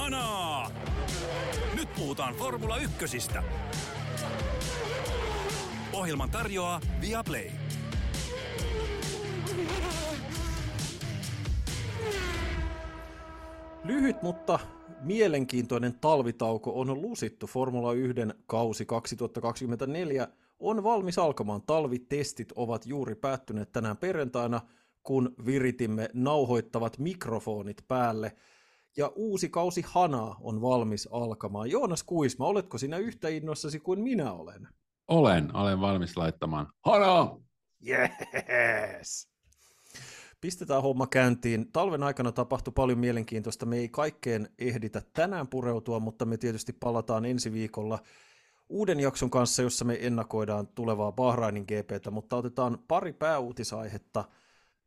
Kanaa! Nyt puhutaan Formula Ykkösistä. Ohjelman tarjoaa Viaplay. Lyhyt, mutta mielenkiintoinen talvitauko on lusittu. Formula 1 kausi 2024 on valmis alkamaan. Talvitestit ovat juuri päättyneet tänään perjantaina, kun viritimme nauhoittavat mikrofonit päälle. Ja uusi kausi Hanaa on valmis alkamaan. Joonas Kuisma, oletko sinä yhtä innossasi kuin minä olen? Olen, olen valmis laittamaan Hanaa! Yes! Pistetään homma käyntiin. Talven aikana tapahtui paljon mielenkiintoista. Me ei kaikkeen ehditä tänään pureutua, mutta me tietysti palataan ensi viikolla uuden jakson kanssa, jossa me ennakoidaan tulevaa Bahrainin GPtä, mutta otetaan pari pääuutisaihetta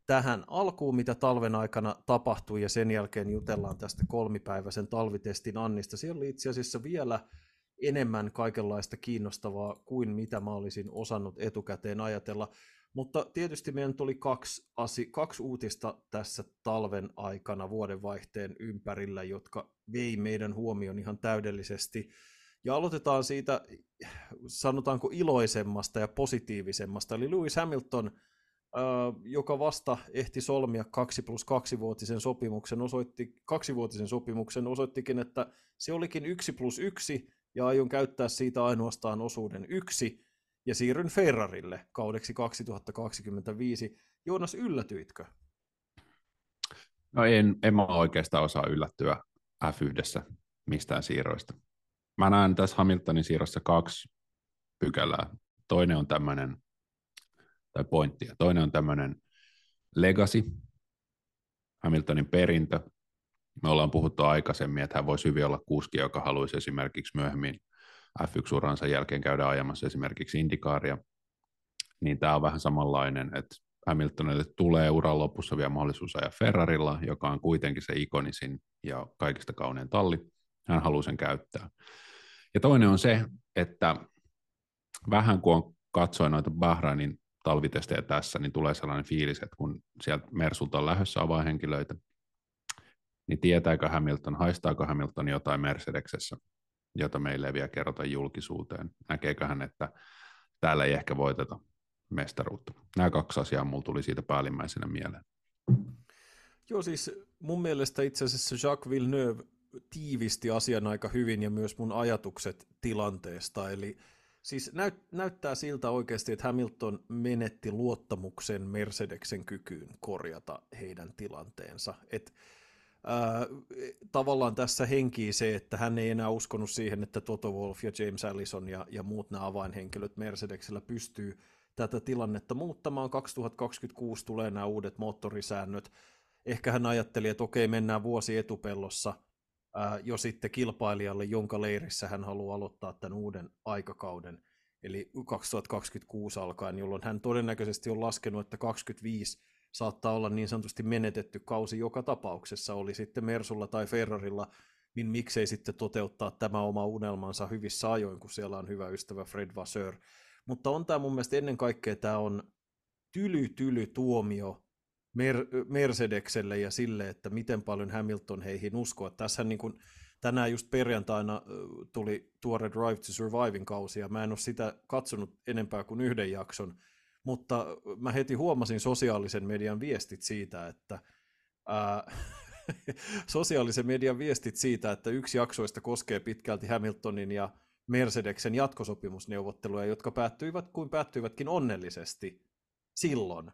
tähän alkuun, mitä talven aikana tapahtui, ja sen jälkeen jutellaan tästä kolmipäiväisen talvitestin Annista. Siellä oli itse asiassa vielä enemmän kaikenlaista kiinnostavaa kuin mitä mä olisin osannut etukäteen ajatella. Mutta tietysti meidän tuli kaksi, asi, kaksi uutista tässä talven aikana vuodenvaihteen ympärillä, jotka vei meidän huomion ihan täydellisesti. Ja aloitetaan siitä, sanotaanko iloisemmasta ja positiivisemmasta, eli Lewis Hamilton, joka vasta ehti solmia 2 plus 2 vuotisen sopimuksen, osoitti, kaksivuotisen sopimuksen, osoittikin, että se olikin 1 plus 1, ja aion käyttää siitä ainoastaan osuuden yksi, ja siirryn Ferrarille kaudeksi 2025. Joonas, yllätyitkö? No en, en mä oikeastaan osaa yllättyä F1 mistään siirroista. Mä näen tässä Hamiltonin siirrossa kaksi pykälää. Toinen on tämmöinen, tai pointtia, toinen on tämmöinen legacy, Hamiltonin perintö. Me ollaan puhuttu aikaisemmin, että hän voisi hyvin olla kuski, joka haluaisi esimerkiksi myöhemmin F1-uransa jälkeen käydä ajamassa esimerkiksi Indikaaria, niin tämä on vähän samanlainen, että Hamiltonille tulee uran lopussa vielä mahdollisuus ajaa Ferrarilla, joka on kuitenkin se ikonisin ja kaikista kaunein talli. Hän haluaa sen käyttää. Ja toinen on se, että vähän kun on katsoin noita Bahrainin talvitestejä tässä, niin tulee sellainen fiilis, että kun sieltä Mersulta on lähdössä avainhenkilöitä, niin tietääkö Hamilton, haistaako Hamilton jotain Mercedeksessä, jota meille ei vielä kerrota julkisuuteen. Näkeekö hän, että täällä ei ehkä voiteta mestaruutta. Nämä kaksi asiaa mulla tuli siitä päällimmäisenä mieleen. Joo, siis mun mielestä itse asiassa Jacques Villeneuve tiivisti asian aika hyvin ja myös mun ajatukset tilanteesta. Eli siis näyt, näyttää siltä oikeasti, että Hamilton menetti luottamuksen Mercedeksen kykyyn korjata heidän tilanteensa. Että Äh, tavallaan tässä henkii se, että hän ei enää uskonut siihen, että Toto Wolff ja James Allison ja, ja muut nämä avainhenkilöt Mercedesillä pystyy tätä tilannetta muuttamaan. 2026 tulee nämä uudet moottorisäännöt. Ehkä hän ajatteli, että okei, mennään vuosi etupellossa ää, jo sitten kilpailijalle, jonka leirissä hän haluaa aloittaa tämän uuden aikakauden. Eli 2026 alkaen, jolloin hän todennäköisesti on laskenut, että 25 saattaa olla niin sanotusti menetetty kausi joka tapauksessa, oli sitten Mersulla tai Ferrarilla, niin miksei sitten toteuttaa tämä oma unelmansa hyvissä ajoin, kun siellä on hyvä ystävä Fred Vasseur. Mutta on tämä mun mielestä ennen kaikkea tämä on tyly tyly tuomio Mer- Mercedekselle ja sille, että miten paljon Hamilton heihin uskoo. Tässä niin kuin, tänään just perjantaina tuli tuore Drive to Surviving kausi, ja mä en ole sitä katsonut enempää kuin yhden jakson, mutta mä heti huomasin sosiaalisen median viestit siitä, että ää, sosiaalisen median viestit siitä, että yksi jaksoista koskee pitkälti Hamiltonin ja Mercedeksen jatkosopimusneuvotteluja, jotka päättyivät kuin päättyivätkin onnellisesti silloin.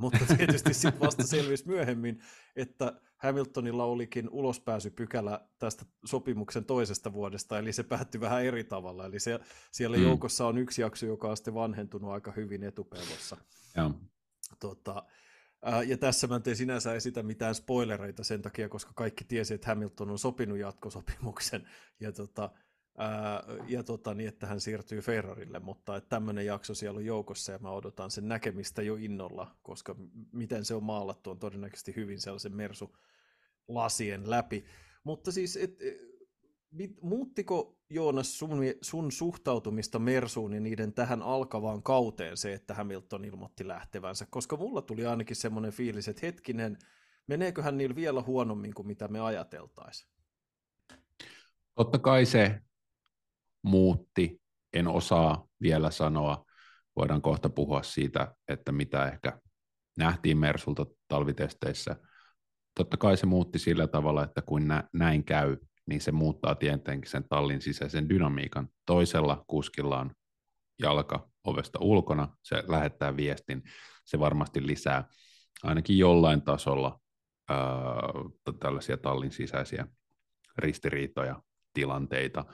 Mutta tietysti sitten vasta selvisi myöhemmin, että Hamiltonilla olikin ulospääsypykälä tästä sopimuksen toisesta vuodesta, eli se päättyi vähän eri tavalla. Eli se, siellä mm. joukossa on yksi jakso, joka on sitten vanhentunut aika hyvin etupelossa. Ja. Tota, ja tässä mä en sinänsä esitä mitään spoilereita sen takia, koska kaikki tiesi, että Hamilton on sopinut jatkosopimuksen. Ja tota, Ää, ja tota, niin, että hän siirtyy Ferrarille, mutta että tämmöinen jakso siellä on joukossa ja mä odotan sen näkemistä jo innolla, koska miten se on maalattu on todennäköisesti hyvin sellaisen Mersu lasien läpi. Mutta siis, et, et, muuttiko Joonas sun, sun suhtautumista Mersuun ja niiden tähän alkavaan kauteen se, että Hamilton ilmoitti lähtevänsä? Koska mulla tuli ainakin semmoinen fiilis, että hetkinen, meneeköhän niillä vielä huonommin kuin mitä me ajateltaisiin? totta kai se muutti, en osaa vielä sanoa, voidaan kohta puhua siitä, että mitä ehkä nähtiin Mersulta talvitesteissä. Totta kai se muutti sillä tavalla, että kun näin käy, niin se muuttaa tietenkin sen tallin sisäisen dynamiikan. Toisella kuskilla on jalka ovesta ulkona, se lähettää viestin, se varmasti lisää ainakin jollain tasolla ää, tällaisia tallin sisäisiä ristiriitoja, tilanteita.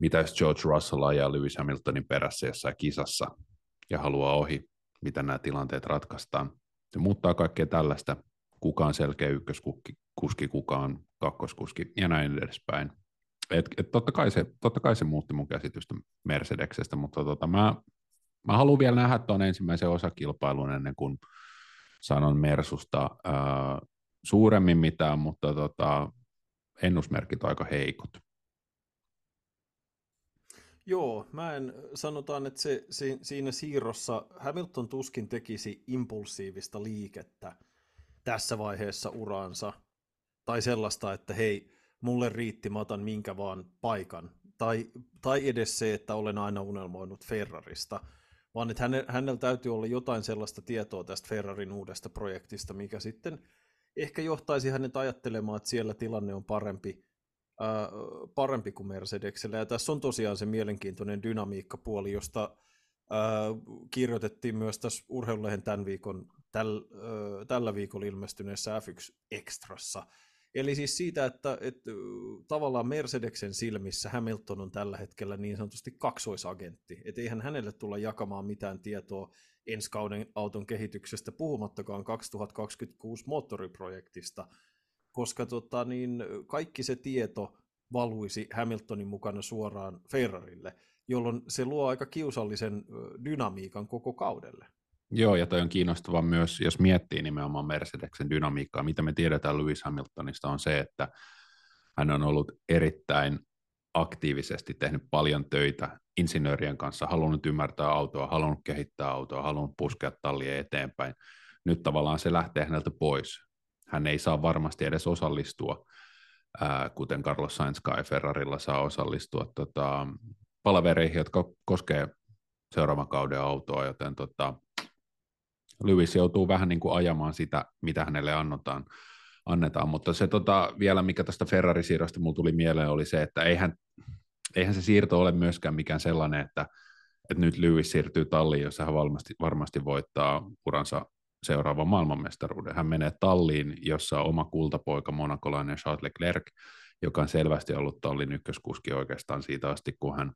Mitä jos George Russell ajaa Lewis Hamiltonin perässä jossain kisassa ja haluaa ohi, miten nämä tilanteet ratkaistaan. Se muuttaa kaikkea tällaista, kuka on selkeä ykköskuski, kuka on kakkoskuski ja näin edespäin. Et, et totta, kai se, totta kai se muutti mun käsitystä Mercedeksestä, mutta tota, mä, mä haluan vielä nähdä tuon ensimmäisen osakilpailun ennen kuin sanon Mersusta ää, suuremmin mitään, mutta tota, ennusmerkit aika heikot. Joo, mä en, sanotaan, että se, se, siinä siirrossa Hamilton tuskin tekisi impulsiivista liikettä tässä vaiheessa uransa, tai sellaista, että hei, mulle riitti, mä otan minkä vaan paikan, tai, tai edes se, että olen aina unelmoinut Ferrarista, vaan että hänellä, hänellä täytyy olla jotain sellaista tietoa tästä Ferrarin uudesta projektista, mikä sitten ehkä johtaisi hänet ajattelemaan, että siellä tilanne on parempi, parempi kuin Mercedeksellä. Ja tässä on tosiaan se mielenkiintoinen dynamiikkapuoli, josta ää, kirjoitettiin myös tässä urheilulehen tämän viikon, täl, ää, tällä viikolla ilmestyneessä F1 Extrassa. Eli siis siitä, että, että tavallaan Mercedeksen silmissä Hamilton on tällä hetkellä niin sanotusti kaksoisagentti. Että eihän hänelle tulla jakamaan mitään tietoa ensi kauden auton kehityksestä, puhumattakaan 2026 moottoriprojektista, koska tota, niin kaikki se tieto valuisi Hamiltonin mukana suoraan Ferrarille, jolloin se luo aika kiusallisen dynamiikan koko kaudelle. Joo, ja toi on kiinnostava myös, jos miettii nimenomaan Mercedeksen dynamiikkaa. Mitä me tiedetään Lewis Hamiltonista on se, että hän on ollut erittäin aktiivisesti tehnyt paljon töitä insinöörien kanssa, halunnut ymmärtää autoa, halunnut kehittää autoa, halunnut puskea tallia eteenpäin. Nyt tavallaan se lähtee häneltä pois. Hän ei saa varmasti edes osallistua, ää, kuten Carlos Sainz Sky Ferrarilla saa osallistua tota, palavereihin, jotka koskee seuraavan kauden autoa, joten tota, Lewis joutuu vähän niin kuin ajamaan sitä, mitä hänelle annotaan, annetaan, mutta se tota, vielä, mikä tästä Ferrari-siirrosta mulle tuli mieleen, oli se, että eihän, eihän se siirto ole myöskään mikään sellainen, että, että nyt Lewis siirtyy talliin, jossa hän varmasti, varmasti voittaa uransa seuraavan maailmanmestaruuden. Hän menee talliin, jossa on oma kultapoika, monakolainen Charles Leclerc, joka on selvästi ollut tallin ykköskuski oikeastaan siitä asti, kun hän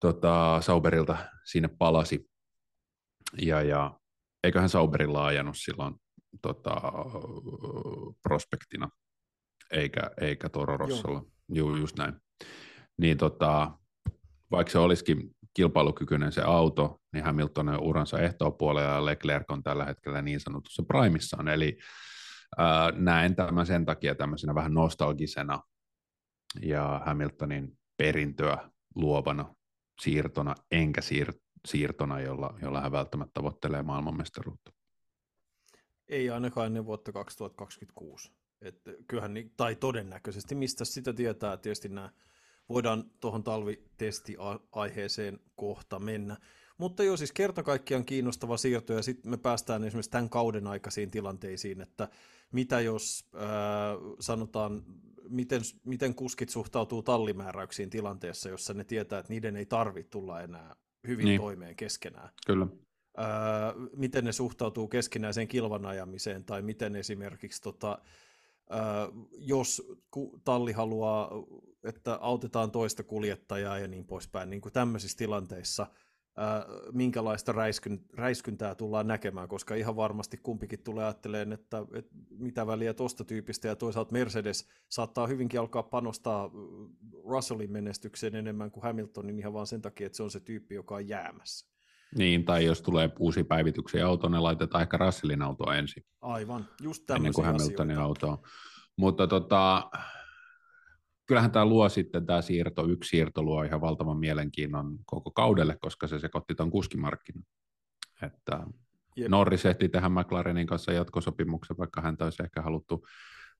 tota, Sauberilta sinne palasi. Ja, ja eiköhän Sauberilla ajanut silloin tota, prospektina, eikä, eikä Toro Rossalla. Joo. Juu, just näin. Niin tota, vaikka se olisikin kilpailukykyinen se auto, niin Hamilton on uransa ehtoopuolella ja Leclerc on tällä hetkellä niin sanotussa primissaan. Eli ää, näen tämän sen takia tämmöisenä vähän nostalgisena ja Hamiltonin perintöä luovana siirtona, enkä siir- siirtona, jolla, jolla hän välttämättä tavoittelee maailmanmestaruutta. Ei ainakaan ennen vuotta 2026. Että kyllähän, tai todennäköisesti, mistä sitä tietää, tietysti nämä voidaan tuohon talvitesti-aiheeseen kohta mennä. Mutta joo, siis kerta kaikkiaan kiinnostava siirto, ja sitten me päästään esimerkiksi tämän kauden aikaisiin tilanteisiin, että mitä jos äh, sanotaan, miten, miten kuskit suhtautuu tallimääräyksiin tilanteessa, jossa ne tietää, että niiden ei tarvitse tulla enää hyvin niin. toimeen keskenään. Kyllä. Öö, miten ne suhtautuu keskinäiseen kilvan ajamiseen, tai miten esimerkiksi tota, jos talli haluaa, että autetaan toista kuljettajaa ja niin poispäin, niin kuin tämmöisissä tilanteissa, minkälaista räiskyn, räiskyntää tullaan näkemään, koska ihan varmasti kumpikin tulee ajattelemaan, että, että mitä väliä tuosta tyypistä, ja toisaalta Mercedes saattaa hyvinkin alkaa panostaa Russellin menestykseen enemmän kuin Hamiltonin ihan vaan sen takia, että se on se tyyppi, joka on jäämässä. Niin, tai jos tulee uusi päivityksiä autoon, ne laitetaan ehkä Russellin autoa ensin. Aivan, just Ennen kuin Hamiltonin autoa. Mutta tota, kyllähän tämä luo sitten, tämä siirto, yksi siirto luo ihan valtavan mielenkiinnon koko kaudelle, koska se sekoitti tuon kuskimarkkinan. Että Jep. Norris ehti tehdä McLarenin kanssa jatkosopimuksen, vaikka häntä olisi ehkä haluttu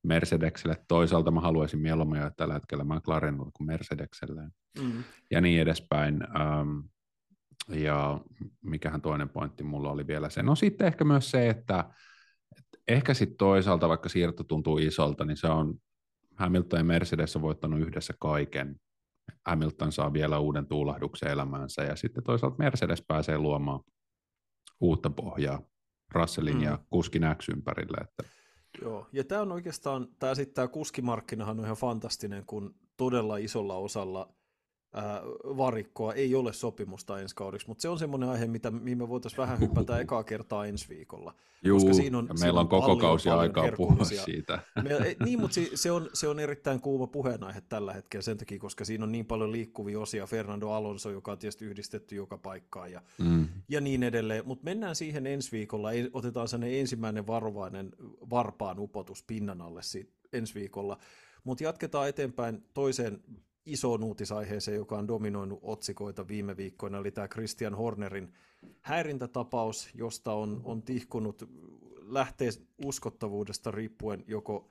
Mercedekselle. Toisaalta mä haluaisin mieluummin jo tällä hetkellä McLarenilla kuin Mercedekselle Mm. ja niin edespäin. Ähm, ja mikähän toinen pointti mulla oli vielä se. No sitten ehkä myös se, että, että ehkä sitten toisaalta, vaikka siirto tuntuu isolta, niin se on Hamilton ja Mercedes on voittanut yhdessä kaiken. Hamilton saa vielä uuden tuulahduksen elämäänsä ja sitten toisaalta Mercedes pääsee luomaan uutta pohjaa Russellin mm. ja kuskin X ympärille. Että... Joo, ja tämä on oikeastaan, tämä sitten tämä kuskimarkkinahan on ihan fantastinen, kun todella isolla osalla varikkoa ei ole sopimusta ensi kaudeksi, mutta se on semmoinen aihe, mitä, mihin me voitaisiin vähän hypätä ekaa kertaa ensi viikolla. Juu, koska siinä on, ja meillä on koko kausi aikaa puhua siitä. Me, niin, mutta se on, se on erittäin kuuma puheenaihe tällä hetkellä sen takia, koska siinä on niin paljon liikkuvia osia. Fernando Alonso, joka on tietysti yhdistetty joka paikkaan ja, mm. ja niin edelleen. Mutta mennään siihen ensi viikolla, otetaan sen ensimmäinen varovainen varpaan upotus pinnan alle siitä ensi viikolla. Mutta jatketaan eteenpäin toiseen isoon uutisaiheeseen, joka on dominoinut otsikoita viime viikkoina, eli tämä Christian Hornerin häirintätapaus, josta on, on tihkunut lähtee uskottavuudesta riippuen joko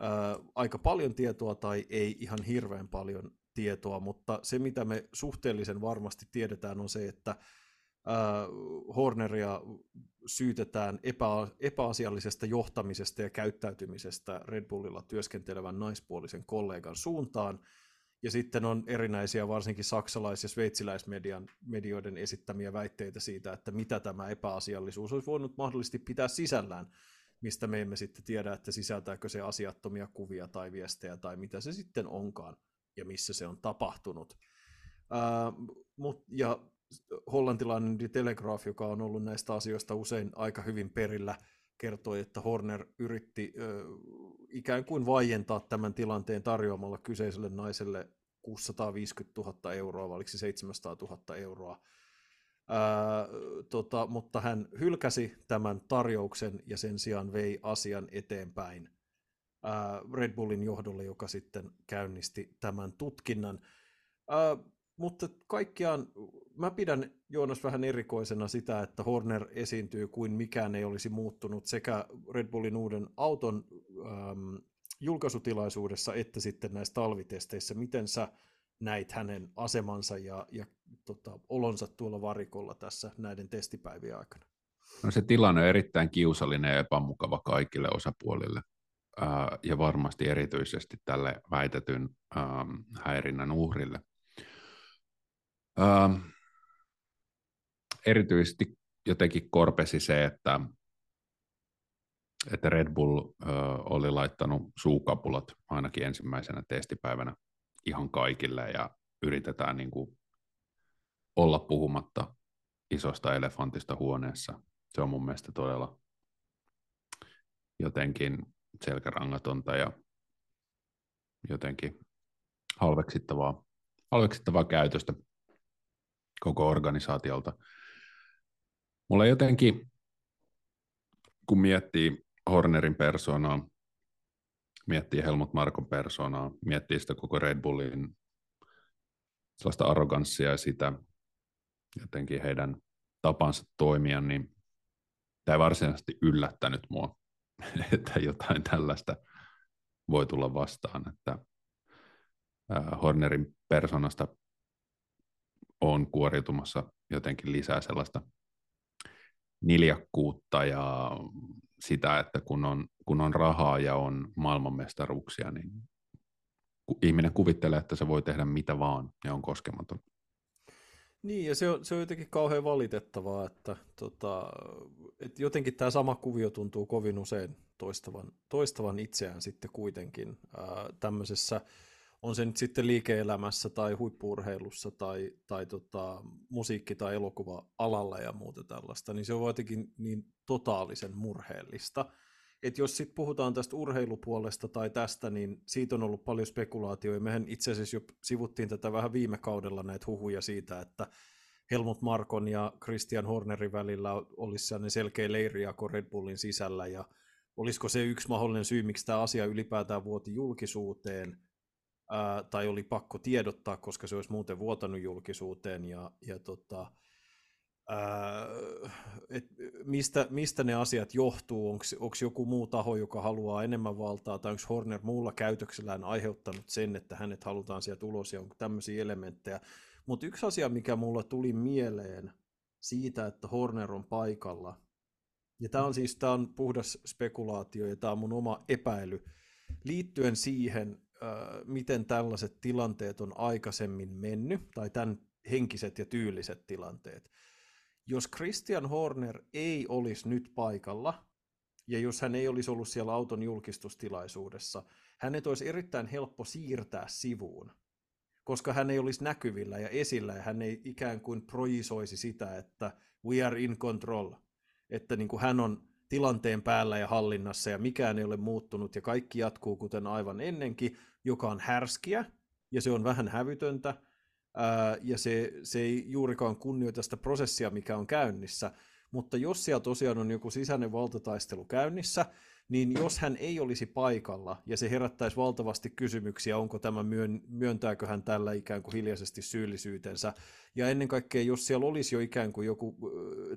ää, aika paljon tietoa tai ei ihan hirveän paljon tietoa, mutta se mitä me suhteellisen varmasti tiedetään on se, että ää, Horneria syytetään epä, epäasiallisesta johtamisesta ja käyttäytymisestä Red Bullilla työskentelevän naispuolisen kollegan suuntaan, ja sitten on erinäisiä, varsinkin saksalais- ja sveitsiläismedian medioiden esittämiä väitteitä siitä, että mitä tämä epäasiallisuus olisi voinut mahdollisesti pitää sisällään, mistä me emme sitten tiedä, että sisältääkö se asiattomia kuvia tai viestejä tai mitä se sitten onkaan ja missä se on tapahtunut. Ää, mut, ja hollantilainen The Telegraph, joka on ollut näistä asioista usein aika hyvin perillä, kertoi, että Horner yritti ö, ikään kuin vaientaa tämän tilanteen tarjoamalla kyseiselle naiselle 650 000 euroa, vai oliko se 700 000 euroa. Ää, tota, mutta hän hylkäsi tämän tarjouksen ja sen sijaan vei asian eteenpäin ää, Red Bullin johdolle, joka sitten käynnisti tämän tutkinnan. Ää, mutta kaikkiaan mä pidän Joonas vähän erikoisena sitä, että Horner esiintyy kuin mikään ei olisi muuttunut sekä Red Bullin uuden auton äm, julkaisutilaisuudessa että sitten näissä talvitesteissä. Miten sä näit hänen asemansa ja, ja tota, olonsa tuolla varikolla tässä näiden testipäivien aikana? No se tilanne on erittäin kiusallinen ja epämukava kaikille osapuolille ää, ja varmasti erityisesti tälle väitetyn ää, häirinnän uhrille. Ää, erityisesti jotenkin korpesi se, että, että Red Bull ö, oli laittanut suukapulat ainakin ensimmäisenä testipäivänä ihan kaikille ja yritetään niin kuin olla puhumatta isosta elefantista huoneessa. Se on mun mielestä todella jotenkin selkärangatonta ja jotenkin halveksittavaa, halveksittavaa käytöstä koko organisaatiolta. Mulla jotenkin, kun miettii Hornerin persoonaa, miettii Helmut Markon persoonaa, miettii sitä koko Red Bullin sellaista arroganssia ja sitä jotenkin heidän tapansa toimia, niin tämä ei varsinaisesti yllättänyt mua, että jotain tällaista voi tulla vastaan, että Hornerin persoonasta on kuoriutumassa jotenkin lisää sellaista niljakkuutta ja sitä, että kun on, kun on rahaa ja on maailmanmestaruuksia, niin ihminen kuvittelee, että se voi tehdä mitä vaan ja on koskematon. Niin, ja se on, se on jotenkin kauhean valitettavaa, että, tota, että jotenkin tämä sama kuvio tuntuu kovin usein toistavan, toistavan itseään sitten kuitenkin ää, tämmöisessä on se nyt sitten liike-elämässä tai huippuurheilussa tai, tai tota, musiikki- tai elokuva-alalla ja muuta tällaista, niin se on jotenkin niin totaalisen murheellista. Että jos sitten puhutaan tästä urheilupuolesta tai tästä, niin siitä on ollut paljon spekulaatioja. Mehän itse asiassa jo sivuttiin tätä vähän viime kaudella näitä huhuja siitä, että Helmut Markon ja Christian Hornerin välillä olisi sellainen selkeä leirijako Red Bullin sisällä, ja olisiko se yksi mahdollinen syy, miksi tämä asia ylipäätään vuoti julkisuuteen, ää, tai oli pakko tiedottaa, koska se olisi muuten vuotanut julkisuuteen. Ja, ja tota, et mistä, mistä ne asiat johtuu, onko joku muu taho, joka haluaa enemmän valtaa, tai onko Horner muulla käytöksellään aiheuttanut sen, että hänet halutaan sieltä ulos, ja onko tämmöisiä elementtejä. Mutta yksi asia, mikä mulla tuli mieleen siitä, että Horner on paikalla, ja tämä on siis tää on puhdas spekulaatio, ja tämä on mun oma epäily, liittyen siihen, miten tällaiset tilanteet on aikaisemmin mennyt, tai tämän henkiset ja tyyliset tilanteet? Jos Christian Horner ei olisi nyt paikalla, ja jos hän ei olisi ollut siellä auton julkistustilaisuudessa, hänet olisi erittäin helppo siirtää sivuun, koska hän ei olisi näkyvillä ja esillä, ja hän ei ikään kuin projisoisi sitä, että we are in control, että niin kuin hän on tilanteen päällä ja hallinnassa, ja mikään ei ole muuttunut, ja kaikki jatkuu kuten aivan ennenkin, joka on härskiä, ja se on vähän hävytöntä, ja se, se ei juurikaan kunnioita sitä prosessia, mikä on käynnissä. Mutta jos siellä tosiaan on joku sisäinen valtataistelu käynnissä, niin jos hän ei olisi paikalla ja se herättäisi valtavasti kysymyksiä, onko tämä myön, myöntääkö hän tällä ikään kuin hiljaisesti syyllisyytensä, ja ennen kaikkea jos siellä olisi jo ikään kuin joku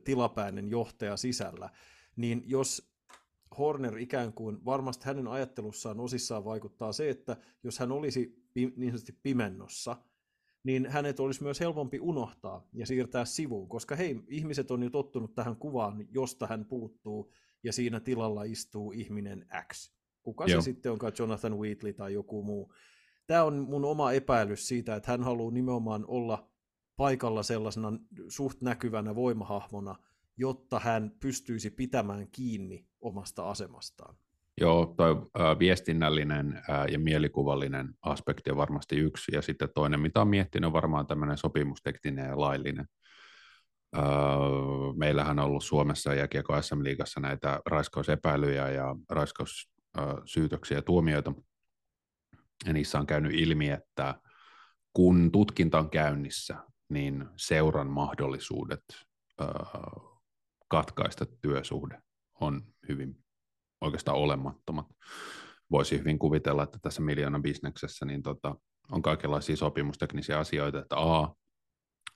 tilapäinen johtaja sisällä, niin jos Horner ikään kuin, varmasti hänen ajattelussaan osissaan vaikuttaa se, että jos hän olisi niin sanotusti pimennossa, niin hänet olisi myös helpompi unohtaa ja siirtää sivuun, koska hei, ihmiset on jo tottunut tähän kuvaan, josta hän puuttuu, ja siinä tilalla istuu ihminen X. Kuka Joo. se sitten onkaan, Jonathan Wheatley tai joku muu. Tämä on mun oma epäilys siitä, että hän haluaa nimenomaan olla paikalla sellaisena suht näkyvänä voimahahmona, jotta hän pystyisi pitämään kiinni omasta asemastaan. Joo, äh, viestinnällinen ja mielikuvallinen aspekti on varmasti yksi, ja sitten toinen, mitä on miettinyt, on varmaan tämmöinen sopimustekninen ja laillinen. Äh, meillähän on ollut Suomessa ja Kiekko SM-liigassa näitä raiskausepäilyjä ja raiskaussyytöksiä ja tuomioita, ja niissä on käynyt ilmi, että kun tutkinta on käynnissä, niin seuran mahdollisuudet katkaista työsuhde on hyvin oikeastaan olemattomat. Voisi hyvin kuvitella, että tässä miljoona bisneksessä niin tota, on kaikenlaisia sopimusteknisiä asioita, että A,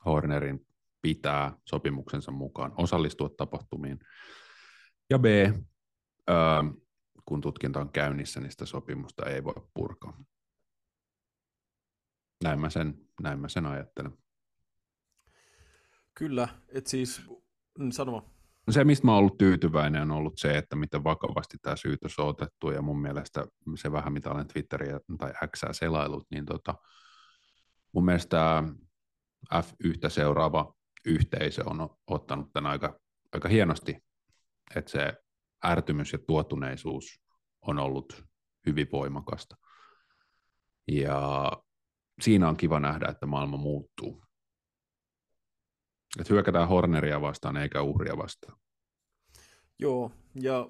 Hornerin pitää sopimuksensa mukaan osallistua tapahtumiin, ja B, ää, kun tutkinta on käynnissä, niin sitä sopimusta ei voi purkaa. Näin mä sen, näin mä sen ajattelen. Kyllä, että siis, mm, sanoma. Se, mistä mä oon ollut tyytyväinen, on ollut se, että miten vakavasti tämä syytös on otettu, ja mun mielestä se vähän, mitä olen Twitteriä tai X selailut, niin tota, mun mielestä F1 seuraava yhteisö on ottanut tämän aika, aika hienosti, että se ärtymys ja tuotuneisuus on ollut hyvin voimakasta. Ja siinä on kiva nähdä, että maailma muuttuu. Että hyökätään Horneria vastaan eikä uhria vastaan. Joo, ja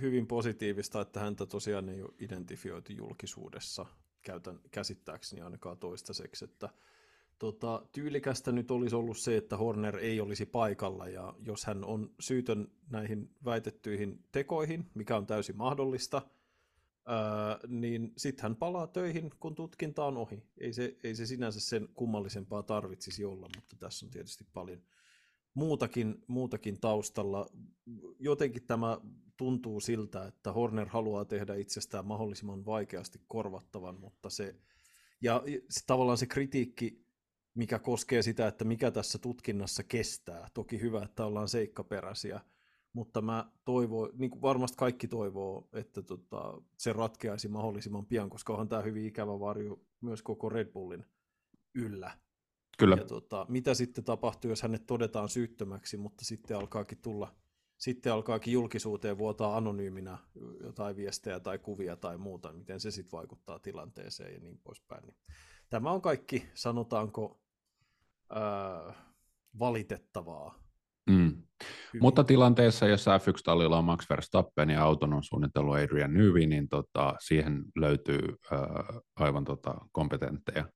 hyvin positiivista, että häntä tosiaan ei ole identifioitu julkisuudessa, käytän käsittääkseni ainakaan toistaiseksi, että tota, tyylikästä nyt olisi ollut se, että Horner ei olisi paikalla, ja jos hän on syytön näihin väitettyihin tekoihin, mikä on täysin mahdollista, ää, niin sitten hän palaa töihin, kun tutkinta on ohi. Ei se, ei se sinänsä sen kummallisempaa tarvitsisi olla, mutta tässä on tietysti paljon muutakin, muutakin taustalla. Jotenkin tämä tuntuu siltä, että Horner haluaa tehdä itsestään mahdollisimman vaikeasti korvattavan, mutta se, ja se, tavallaan se kritiikki, mikä koskee sitä, että mikä tässä tutkinnassa kestää. Toki hyvä, että ollaan seikkaperäisiä, mutta mä toivon, niin kuin varmasti kaikki toivoo, että tota, se ratkeaisi mahdollisimman pian, koska onhan tämä hyvin ikävä varjo myös koko Red Bullin yllä. Kyllä. Ja tota, mitä sitten tapahtuu, jos hänet todetaan syyttömäksi, mutta sitten alkaakin tulla, sitten alkaakin julkisuuteen vuotaa anonyyminä jotain viestejä tai kuvia tai muuta, miten se sitten vaikuttaa tilanteeseen ja niin poispäin. Niin tämä on kaikki, sanotaanko, ää, valitettavaa Mm. Mutta tilanteessa, jossa F1-tallilla on Max Verstappen ja auton on suunnitellut Adrian Newey, niin tota, siihen löytyy äh, aivan tota, kompetentteja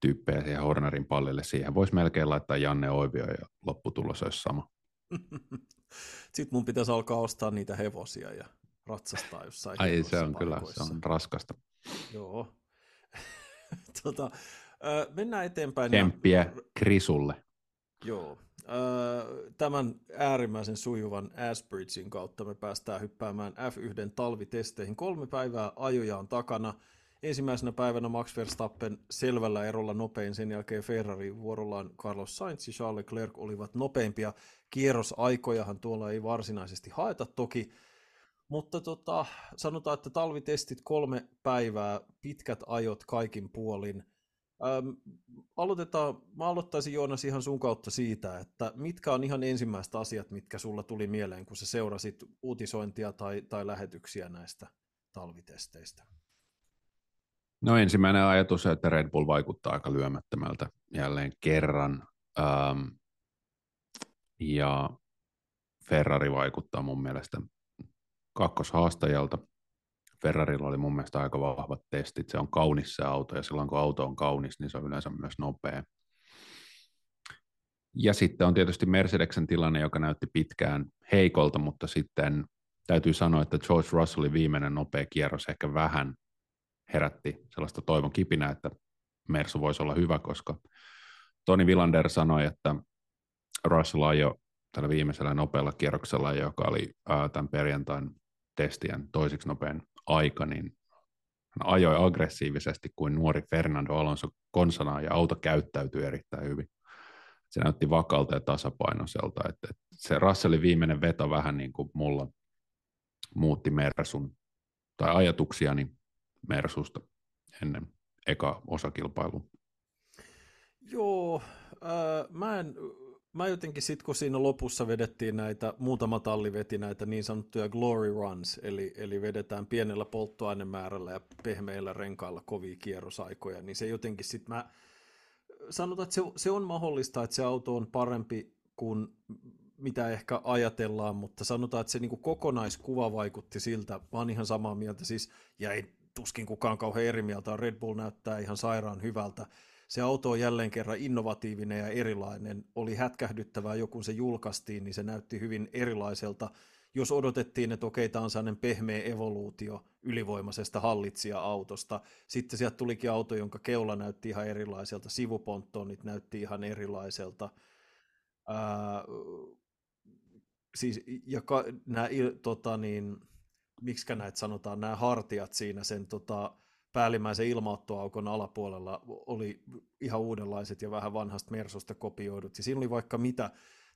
tyyppejä siihen Hornerin pallille. Siihen voisi melkein laittaa Janne Oivio ja lopputulos olisi sama. Sitten mun pitäisi alkaa ostaa niitä hevosia ja ratsastaa jossain Ai se on kyllä, se on raskasta. Joo. tota, mennään eteenpäin. Kemppiä ja... Krisulle. Joo. Tämän äärimmäisen sujuvan Asbridgein kautta me päästään hyppäämään F1 talvitesteihin. Kolme päivää ajoja on takana. Ensimmäisenä päivänä Max Verstappen selvällä erolla nopein, sen jälkeen Ferrari vuorollaan Carlos Sainz ja Charles Leclerc olivat nopeimpia. Kierrosaikojahan tuolla ei varsinaisesti haeta toki, mutta tota, sanotaan, että talvitestit kolme päivää, pitkät ajot kaikin puolin. Ähm, aloitetaan, mä aloittaisin Joonas ihan sun kautta siitä, että mitkä on ihan ensimmäiset asiat, mitkä sulla tuli mieleen, kun sä seurasit uutisointia tai, tai lähetyksiä näistä talvitesteistä? No ensimmäinen ajatus, että Red Bull vaikuttaa aika lyömättömältä jälleen kerran. Ähm, ja Ferrari vaikuttaa mun mielestä kakkoshaastajalta. Ferrarilla oli mun mielestä aika vahvat testit. Se on kaunis se auto, ja silloin kun auto on kaunis, niin se on yleensä myös nopea. Ja sitten on tietysti Mercedeksen tilanne, joka näytti pitkään heikolta, mutta sitten täytyy sanoa, että George Russellin viimeinen nopea kierros ehkä vähän herätti sellaista toivon kipinää, että Mersu voisi olla hyvä, koska Toni Villander sanoi, että Russell ajoi tällä viimeisellä nopealla kierroksella, joka oli tämän perjantain testien toiseksi nopein aika, niin hän ajoi aggressiivisesti kuin nuori Fernando Alonso konsana ja auto käyttäytyi erittäin hyvin. Se näytti vakalta ja tasapainoiselta. Että, että se Russellin viimeinen veto vähän niin kuin mulla muutti Mersun tai ajatuksiani Mersusta ennen eka osakilpailua. Joo, äh, mä en mä jotenkin sitten, kun siinä lopussa vedettiin näitä, muutama talli veti näitä niin sanottuja glory runs, eli, eli vedetään pienellä polttoainemäärällä ja pehmeillä renkailla kovia kierrosaikoja, niin se jotenkin sitten mä sanotaan, että se, se on mahdollista, että se auto on parempi kuin mitä ehkä ajatellaan, mutta sanotaan, että se niin kuin kokonaiskuva vaikutti siltä, mä oon ihan samaa mieltä siis, ja ei tuskin kukaan kauhean eri mieltä, Red Bull näyttää ihan sairaan hyvältä, se auto on jälleen kerran innovatiivinen ja erilainen. Oli hätkähdyttävää jo kun se julkaistiin, niin se näytti hyvin erilaiselta. Jos odotettiin, että okei, tämä on sellainen pehmeä evoluutio ylivoimaisesta hallitsija-autosta, sitten sieltä tulikin auto, jonka keula näytti ihan erilaiselta, sivuponttonit näytti ihan erilaiselta. Ää, siis, ja ka, nämä, tota niin, miksi näitä sanotaan, nämä hartiat siinä sen tota, päällimmäisen ilmaottoaukon alapuolella oli ihan uudenlaiset ja vähän vanhasta Mersosta kopioidut. Ja siinä oli vaikka mitä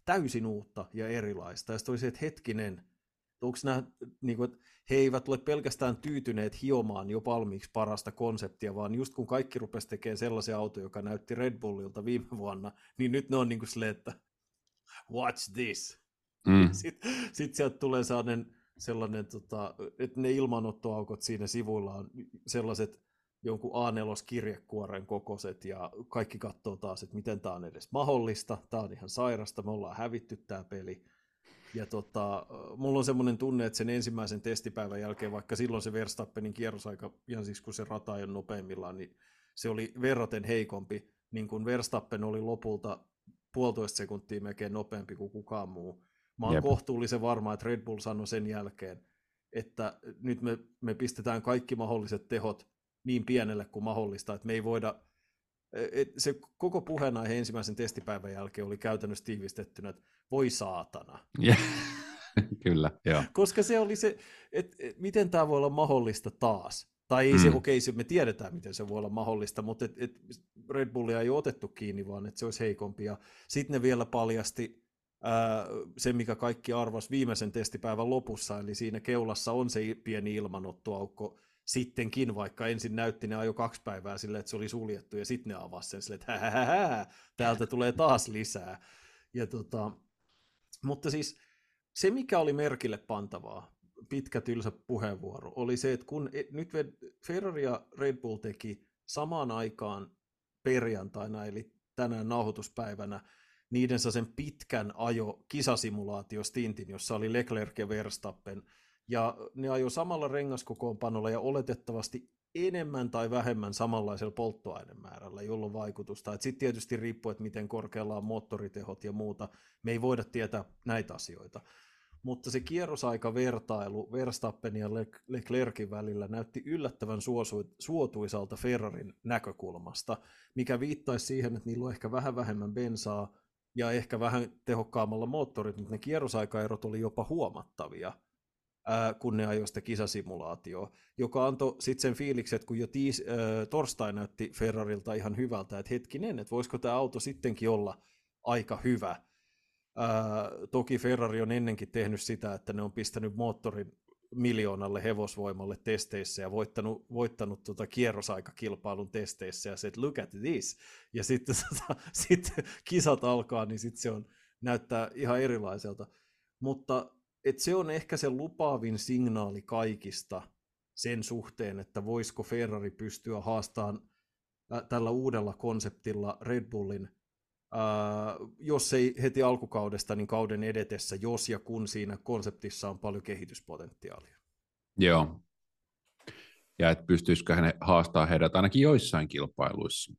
täysin uutta ja erilaista. Ja sitten oli se, että hetkinen, onko nämä, niin kuin, että he eivät ole pelkästään tyytyneet hiomaan jo valmiiksi parasta konseptia, vaan just kun kaikki rupesi tekemään sellaisia autoja, joka näytti Red Bullilta viime vuonna, niin nyt ne on niin kuin silleen, että watch this. Mm. Sitten sit sieltä tulee sellainen sellainen, tota, että ne ilmanottoaukot siinä sivuilla on sellaiset jonkun A4-kirjekuoren kokoiset ja kaikki katsoo taas, että miten tämä on edes mahdollista, tämä on ihan sairasta, me ollaan hävitty tämä peli. Ja tota, mulla on semmoinen tunne, että sen ensimmäisen testipäivän jälkeen, vaikka silloin se Verstappenin kierrosaika, ihan siis kun se rata on nopeimmillaan, niin se oli verraten heikompi, niin kuin Verstappen oli lopulta puolitoista sekuntia melkein nopeampi kuin kukaan muu. Mä oon Jep. kohtuullisen varma, että Red Bull sanoi sen jälkeen, että nyt me, me pistetään kaikki mahdolliset tehot niin pienelle kuin mahdollista, että me ei voida, et se koko puheenaihe ensimmäisen testipäivän jälkeen oli käytännössä tiivistettynä, että voi saatana. Yeah. Kyllä, joo. Koska se oli se, että et, miten tämä voi olla mahdollista taas. Tai ei mm. se, okei, okay, me tiedetään, miten se voi olla mahdollista, mutta et, et Red Bullia ei otettu kiinni, vaan että se olisi heikompi. Sitten ne vielä paljasti se, mikä kaikki arvas viimeisen testipäivän lopussa, eli siinä keulassa on se pieni ilmanottoaukko sittenkin, vaikka ensin näytti ne ajo kaksi päivää sille, että se oli suljettu, ja sitten ne avasi sen sille, että hähähä, täältä tulee taas lisää. Ja tota, mutta siis se, mikä oli merkille pantavaa, pitkä tylsä puheenvuoro, oli se, että kun e, nyt Ferrari ja Red Bull teki samaan aikaan perjantaina, eli tänään nauhoituspäivänä, niiden sen pitkän ajo kisasimulaatiostintin, jossa oli Leclerc ja Verstappen, ja ne ajo samalla rengaskokoonpanolla ja oletettavasti enemmän tai vähemmän samanlaisella polttoainemäärällä, jolloin vaikutusta. Sitten tietysti riippuu, että miten korkealla on moottoritehot ja muuta. Me ei voida tietää näitä asioita. Mutta se kierrosaikavertailu Verstappen ja Leclercin välillä näytti yllättävän suotuisalta Ferrarin näkökulmasta, mikä viittaisi siihen, että niillä on ehkä vähän vähemmän bensaa, ja ehkä vähän tehokkaammalla moottorit, mutta ne kierrosaikaerot oli jopa huomattavia, ää, kun ne ajoi sitä kisasimulaatioa, joka antoi sitten sen fiiliksen, että kun jo tiis, ää, torstai näytti Ferrarilta ihan hyvältä, että hetkinen, että voisiko tämä auto sittenkin olla aika hyvä. Ää, toki Ferrari on ennenkin tehnyt sitä, että ne on pistänyt moottorin miljoonalle hevosvoimalle testeissä ja voittanut, voittanut tuota kierrosaikakilpailun testeissä ja se, että look at this. Ja sitten, tota, sitten kisat alkaa, niin sitten se on, näyttää ihan erilaiselta. Mutta et se on ehkä se lupaavin signaali kaikista sen suhteen, että voisiko Ferrari pystyä haastamaan tällä uudella konseptilla Red Bullin Uh, jos ei heti alkukaudesta, niin kauden edetessä, jos ja kun siinä konseptissa on paljon kehityspotentiaalia. Joo. Ja että pystyisikö hän haastaa heidät ainakin joissain kilpailuissa.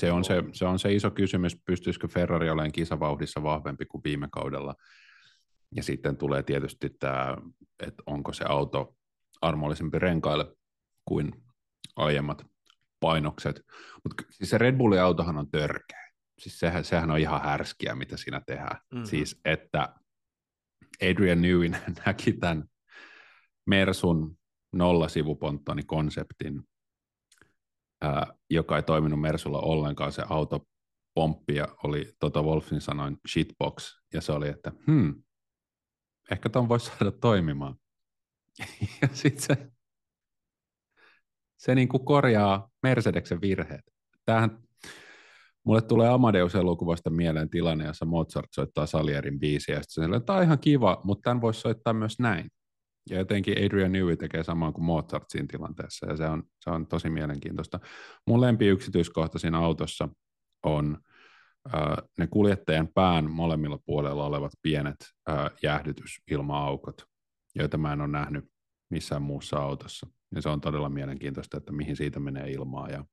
Se on, se, se on se iso kysymys, pystyisikö Ferrari olemaan kisavauhdissa vahvempi kuin viime kaudella. Ja sitten tulee tietysti tämä, että onko se auto armollisempi renkaille kuin aiemmat painokset. Mutta siis se Red Bullin autohan on törkeä siis sehän, sehän on ihan härskiä, mitä siinä tehdään. Mm-hmm. Siis, että Adrian Newin näki tämän Mersun nollasivuponttoni-konseptin, ää, joka ei toiminut Mersulla ollenkaan. Se auto pomppi ja oli Toto Wolfin sanoin shitbox, ja se oli, että hmm, ehkä ton voisi saada toimimaan. ja sitten se, se niin kuin korjaa Mercedeksen virheet. Tämähän Mulle tulee Amadeus-elokuvasta mieleen tilanne, jossa Mozart soittaa Salierin biisiä, ja sitten tämä on ihan kiva, mutta tämän voisi soittaa myös näin. Ja jotenkin Adrian Newey tekee samaan kuin Mozart siinä tilanteessa, ja se on, se on tosi mielenkiintoista. Mun lempi yksityiskohta siinä autossa on äh, ne kuljettajan pään molemmilla puolella olevat pienet äh, jäähdytysilma-aukot, joita mä en ole nähnyt missään muussa autossa. Ja se on todella mielenkiintoista, että mihin siitä menee ilmaa ja,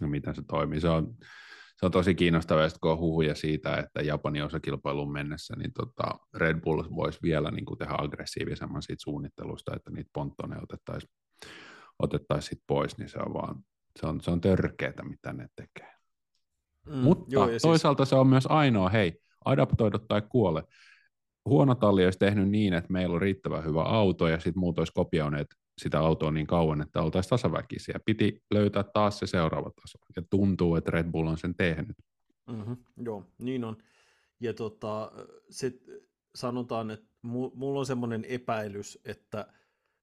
ja miten se toimii. Se on, se on tosi kiinnostavaa, kun on huhuja siitä, että Japanin osakilpailuun mennessä niin tota Red Bull voisi vielä niin kuin tehdä aggressiivisemman siitä suunnittelusta, että niitä ponttoneja otettaisiin otettais sit pois, niin se on vaan se on, se on törkeätä, mitä ne tekee. Mm, Mutta joo, siis- toisaalta siis... se on myös ainoa, hei, adaptoidu tai kuole. Huono talli olisi tehnyt niin, että meillä on riittävän hyvä auto ja sitten muut olisi kopioineet sitä autoa niin kauan, että oltaisiin tasaväkisiä. Piti löytää taas se seuraava taso, ja tuntuu, että Red Bull on sen tehnyt. Mm-hmm, joo, niin on. Ja tota, se, sanotaan, että mulla on semmoinen epäilys, että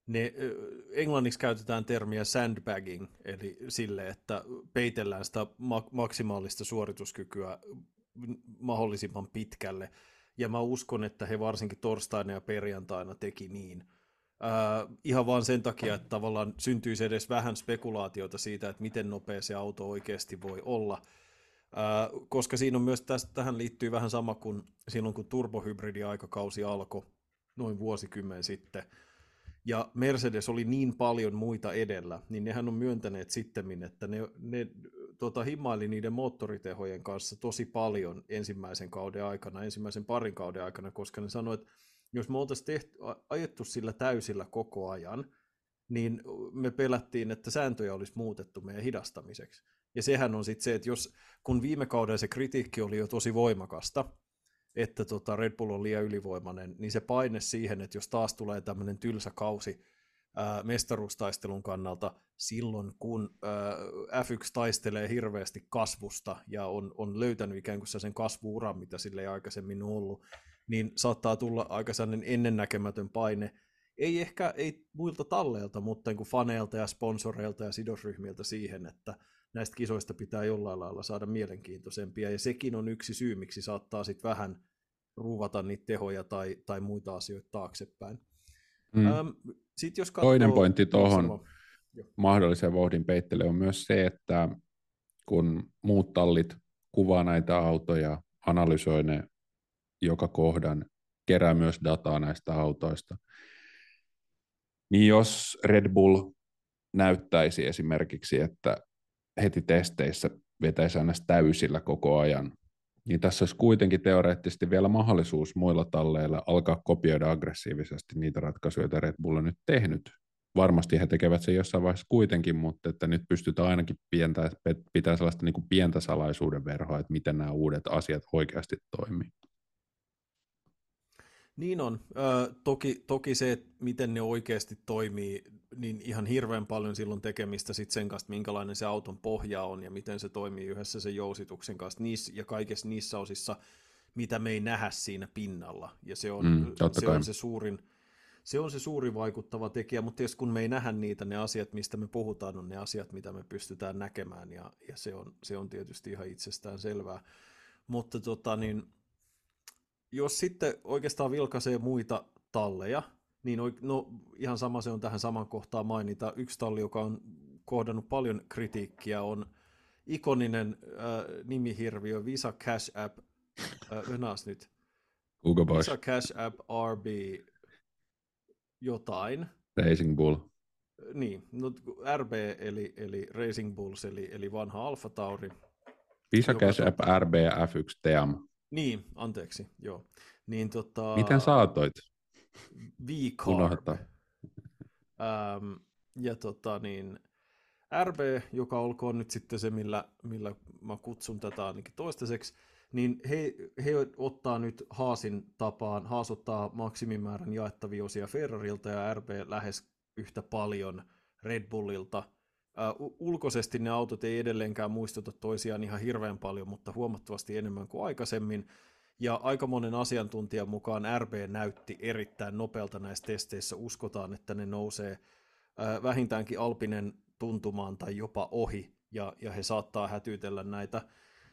ne, englanniksi käytetään termiä sandbagging, eli sille, että peitellään sitä maksimaalista suorituskykyä mahdollisimman pitkälle. Ja mä uskon, että he varsinkin torstaina ja perjantaina teki niin – Äh, ihan vaan sen takia, että tavallaan syntyisi edes vähän spekulaatiota siitä, että miten nopea se auto oikeasti voi olla. Äh, koska siinä on myös, tästä, tähän liittyy vähän sama kuin silloin, kun turbohybridi-aikakausi alkoi noin vuosikymmen sitten. Ja Mercedes oli niin paljon muita edellä, niin nehän on myöntäneet sitten, että ne, ne tota, himmaili niiden moottoritehojen kanssa tosi paljon ensimmäisen kauden aikana, ensimmäisen parin kauden aikana, koska ne sanoivat, että jos me oltaisiin tehty, ajettu sillä täysillä koko ajan, niin me pelättiin, että sääntöjä olisi muutettu meidän hidastamiseksi. Ja sehän on sitten se, että jos, kun viime kaudella se kritiikki oli jo tosi voimakasta, että tota Red Bull on liian ylivoimainen, niin se paine siihen, että jos taas tulee tämmöinen tylsä kausi ää, mestaruustaistelun kannalta silloin, kun ää, F1 taistelee hirveästi kasvusta ja on, on löytänyt ikään kuin sen kasvuuran, mitä sille ei aikaisemmin ollut, niin saattaa tulla aika sellainen ennennäkemätön paine, ei ehkä ei muilta talleilta, mutta niin faneilta ja sponsoreilta ja sidosryhmiltä siihen, että näistä kisoista pitää jollain lailla saada mielenkiintoisempia, ja sekin on yksi syy, miksi saattaa sitten vähän ruuvata niitä tehoja tai, tai muita asioita taaksepäin. Mm. Ähm, sit jos katsoo... Toinen pointti tuohon mahdolliseen vauhdin peittelyyn on myös se, että kun muut tallit kuvaa näitä autoja, analysoi ne joka kohdan, kerää myös dataa näistä autoista. Niin jos Red Bull näyttäisi esimerkiksi, että heti testeissä vetäisi aina täysillä koko ajan, niin tässä olisi kuitenkin teoreettisesti vielä mahdollisuus muilla talleilla alkaa kopioida aggressiivisesti niitä ratkaisuja, joita Red Bull on nyt tehnyt varmasti he tekevät sen jossain vaiheessa kuitenkin, mutta että nyt pystytään ainakin pientä, pitää sellaista niin kuin pientä salaisuuden verhoa, että miten nämä uudet asiat oikeasti toimii. Niin on. Ö, toki, toki se, että miten ne oikeasti toimii, niin ihan hirveän paljon silloin tekemistä sit sen kanssa, minkälainen se auton pohja on ja miten se toimii yhdessä sen jousituksen kanssa niissä, ja kaikissa niissä osissa, mitä me ei nähdä siinä pinnalla. Ja se on, mm, se, on se suurin, se on se suuri vaikuttava tekijä, mutta jos kun me ei nähdä niitä, ne asiat, mistä me puhutaan, on ne asiat, mitä me pystytään näkemään, ja, ja se, on, se on tietysti ihan itsestään selvää. Mutta tota, niin, jos sitten oikeastaan vilkaisee muita talleja, niin no, ihan sama se on tähän saman kohtaan mainita. Yksi talli, joka on kohdannut paljon kritiikkiä, on ikoninen äh, nimihirviö Visa Cash App, äh, nyt, Visa Cash App RB jotain. Racing Bull. Niin, no RB eli, eli Racing Bulls, eli, eli vanha Alfa Tauri. Visa Cash App RB F1 TM. Niin, anteeksi, joo. Niin, tota, Miten saatoit? V-Carb. Ähm, ja tota niin, RB, joka olkoon nyt sitten se, millä, millä mä kutsun tätä ainakin toistaiseksi, niin he, he ottaa nyt Haasin tapaan, Haas ottaa maksimimäärän jaettavia osia Ferrarilta ja RB lähes yhtä paljon Red Bullilta. Uh, ulkoisesti ne autot ei edelleenkään muistuta toisiaan ihan hirveän paljon, mutta huomattavasti enemmän kuin aikaisemmin. Ja aika monen asiantuntijan mukaan RB näytti erittäin nopealta näissä testeissä. Uskotaan, että ne nousee uh, vähintäänkin Alpinen tuntumaan tai jopa ohi, ja, ja he saattaa hätytellä näitä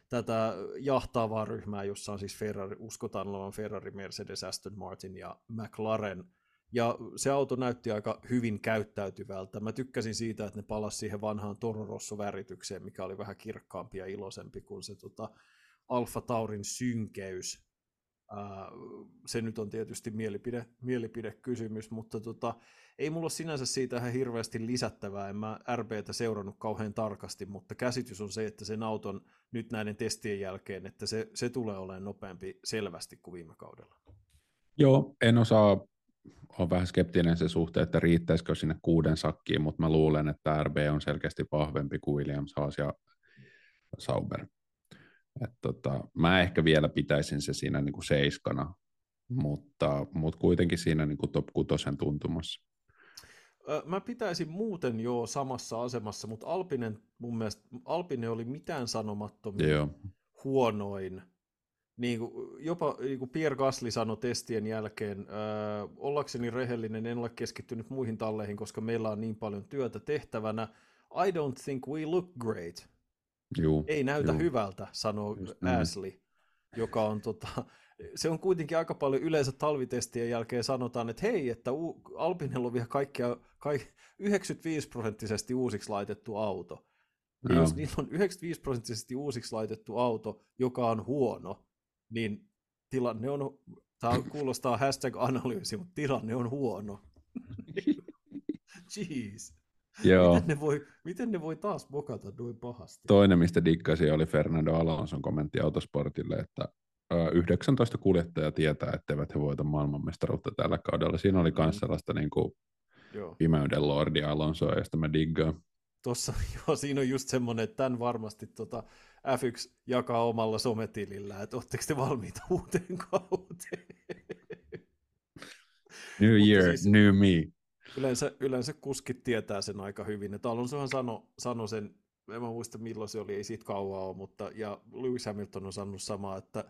tätä jahtaavaa ryhmää, jossa on siis Ferrari, uskotaan olevan Ferrari, Mercedes, Aston Martin ja McLaren. Ja se auto näytti aika hyvin käyttäytyvältä. Mä tykkäsin siitä, että ne palasi siihen vanhaan Toro Rosso-väritykseen, mikä oli vähän kirkkaampi ja iloisempi kuin se tota, Alfa Taurin synkeys. se nyt on tietysti mielipide, mielipidekysymys, mutta tota, ei mulla sinänsä siitä ihan hirveästi lisättävää, en mä RBtä seurannut kauhean tarkasti, mutta käsitys on se, että sen auton nyt näiden testien jälkeen, että se, se tulee olemaan nopeampi selvästi kuin viime kaudella. Joo, en osaa, on vähän skeptinen se suhteen, että riittäisikö sinne kuuden sakkiin, mutta mä luulen, että RB on selkeästi vahvempi kuin Williams, Haas ja Sauber. Et tota, mä ehkä vielä pitäisin se siinä niin kuin seiskana, mutta, mutta kuitenkin siinä niin kuin top kutosen tuntumassa. Mä pitäisin muuten jo samassa asemassa, mutta Alpinen mun mielestä, Alpinen oli mitään sanomattomia Joo. huonoin. Niin kuin, jopa niin kuin Pierre Gasly sanoi testien jälkeen, äh, ollakseni rehellinen, en ole keskittynyt muihin talleihin, koska meillä on niin paljon työtä tehtävänä. I don't think we look great. Juu, Ei näytä juu. hyvältä, sanoo Ashley, joka on tota, se on kuitenkin aika paljon yleensä talvitestien jälkeen sanotaan, että hei, että Alpinella on vielä kaikkia, kaik, 95 prosenttisesti uusiksi laitettu auto. Ja no. jos niillä on 95 prosenttisesti uusiksi laitettu auto, joka on huono, niin tilanne on, tämä kuulostaa hashtag-analyysi, mutta tilanne on huono. Jeez. Joo. Miten, ne voi, miten ne voi taas mokata noin pahasti? Toinen, mistä dikkasin, oli Fernando Alonson kommentti Autosportille, että 19 kuljettajaa tietää, etteivät he voita maailmanmestaruutta tällä kaudella. Siinä oli myös mm. sellaista niin kuin pimeyden lordi Alonso, josta mä diggaan. Tuossa, joo, siinä on just semmoinen, että tämän varmasti tota F1 jakaa omalla sometilillä, että oletteko te valmiita uuteen kauteen? New year, siis, new me. Yleensä, yleensä kuskit tietää sen aika hyvin, että Alonsohan sanoi sano sen, en mä muista milloin se oli, ei siitä kauaa ole, mutta ja Lewis Hamilton on sanonut samaa, että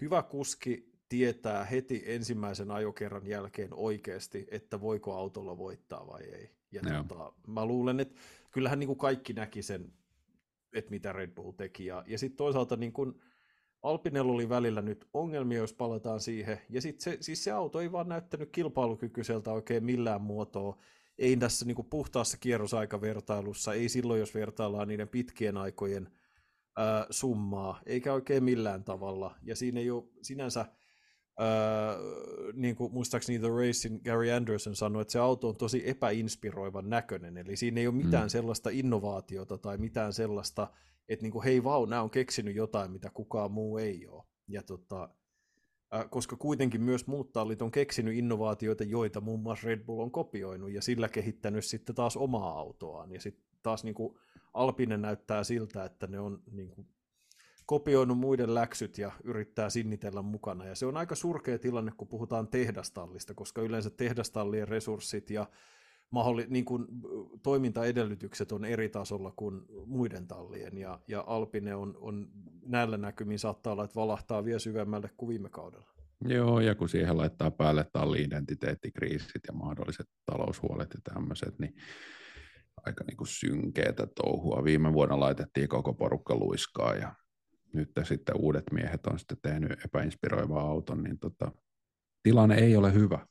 hyvä kuski tietää heti ensimmäisen ajokerran jälkeen oikeasti, että voiko autolla voittaa vai ei. Ja tota, mä luulen, että kyllähän niin kuin kaikki näki sen, että mitä Red Bull teki. Ja, ja sitten toisaalta niin kuin Alpinella oli välillä nyt ongelmia, jos palataan siihen. Ja sitten se, siis se auto ei vaan näyttänyt kilpailukykyiseltä oikein millään muotoa. Ei tässä niin kuin puhtaassa kierrosaikavertailussa, ei silloin, jos vertaillaan niiden pitkien aikojen – äh, summaa, eikä oikein millään tavalla. Ja siinä ei ole sinänsä, äh, niin kuin muistaakseni The Racing Gary Anderson sanoi, että se auto on tosi epäinspiroivan näköinen, eli siinä ei ole mitään mm. sellaista innovaatiota tai mitään sellaista, että niin kuin, hei vau, nämä on keksinyt jotain, mitä kukaan muu ei ole. Ja tota, koska kuitenkin myös muut tallit on keksinyt innovaatioita, joita muun muassa Red Bull on kopioinut ja sillä kehittänyt sitten taas omaa autoaan. Ja sitten taas niin kuin Alpine näyttää siltä, että ne on niin kuin kopioinut muiden läksyt ja yrittää sinnitellä mukana. Ja se on aika surkea tilanne, kun puhutaan tehdastallista, koska yleensä tehdastallien resurssit ja mahdolli, niin kuin, toimintaedellytykset on eri tasolla kuin muiden tallien, ja, ja Alpine on, on näillä näkymin saattaa olla, että valahtaa vielä syvemmälle kuin viime kaudella. Joo, ja kun siihen laittaa päälle talli-identiteettikriisit ja mahdolliset taloushuolet ja tämmöiset, niin aika niin kuin synkeätä touhua. Viime vuonna laitettiin koko porukka luiskaa ja nyt sitten uudet miehet on sitten tehnyt epäinspiroivaa auton, niin tota, tilanne ei ole hyvä.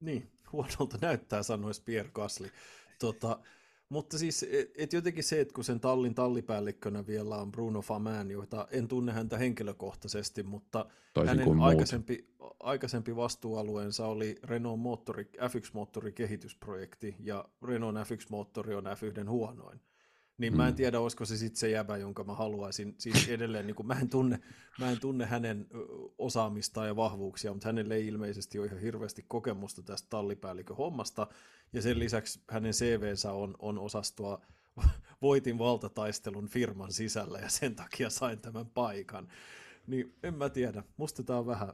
Niin, huonolta näyttää, sanoisi Pierre Gasly. Tota, mutta siis, et, et jotenkin se, että kun sen tallin tallipäällikkönä vielä on Bruno Faman, jota en tunne häntä henkilökohtaisesti, mutta Toisin hänen aikaisempi, aikaisempi vastuualueensa oli Renault moottori, F1-moottori kehitysprojekti, ja Renault F1-moottori on F1 huonoin. Niin mm. mä en mm. tiedä, olisiko se sitten se jäbä, jonka mä haluaisin. Siis edelleen, niin mä, en tunne, mä en tunne hänen osaamistaan ja vahvuuksia, mutta hänelle ei ilmeisesti ole ihan hirveästi kokemusta tästä tallipäällikön hommasta. Ja sen lisäksi hänen CVnsä on, on osastoa voitin valtataistelun firman sisällä ja sen takia sain tämän paikan. Niin en mä tiedä, musta tämä on vähän,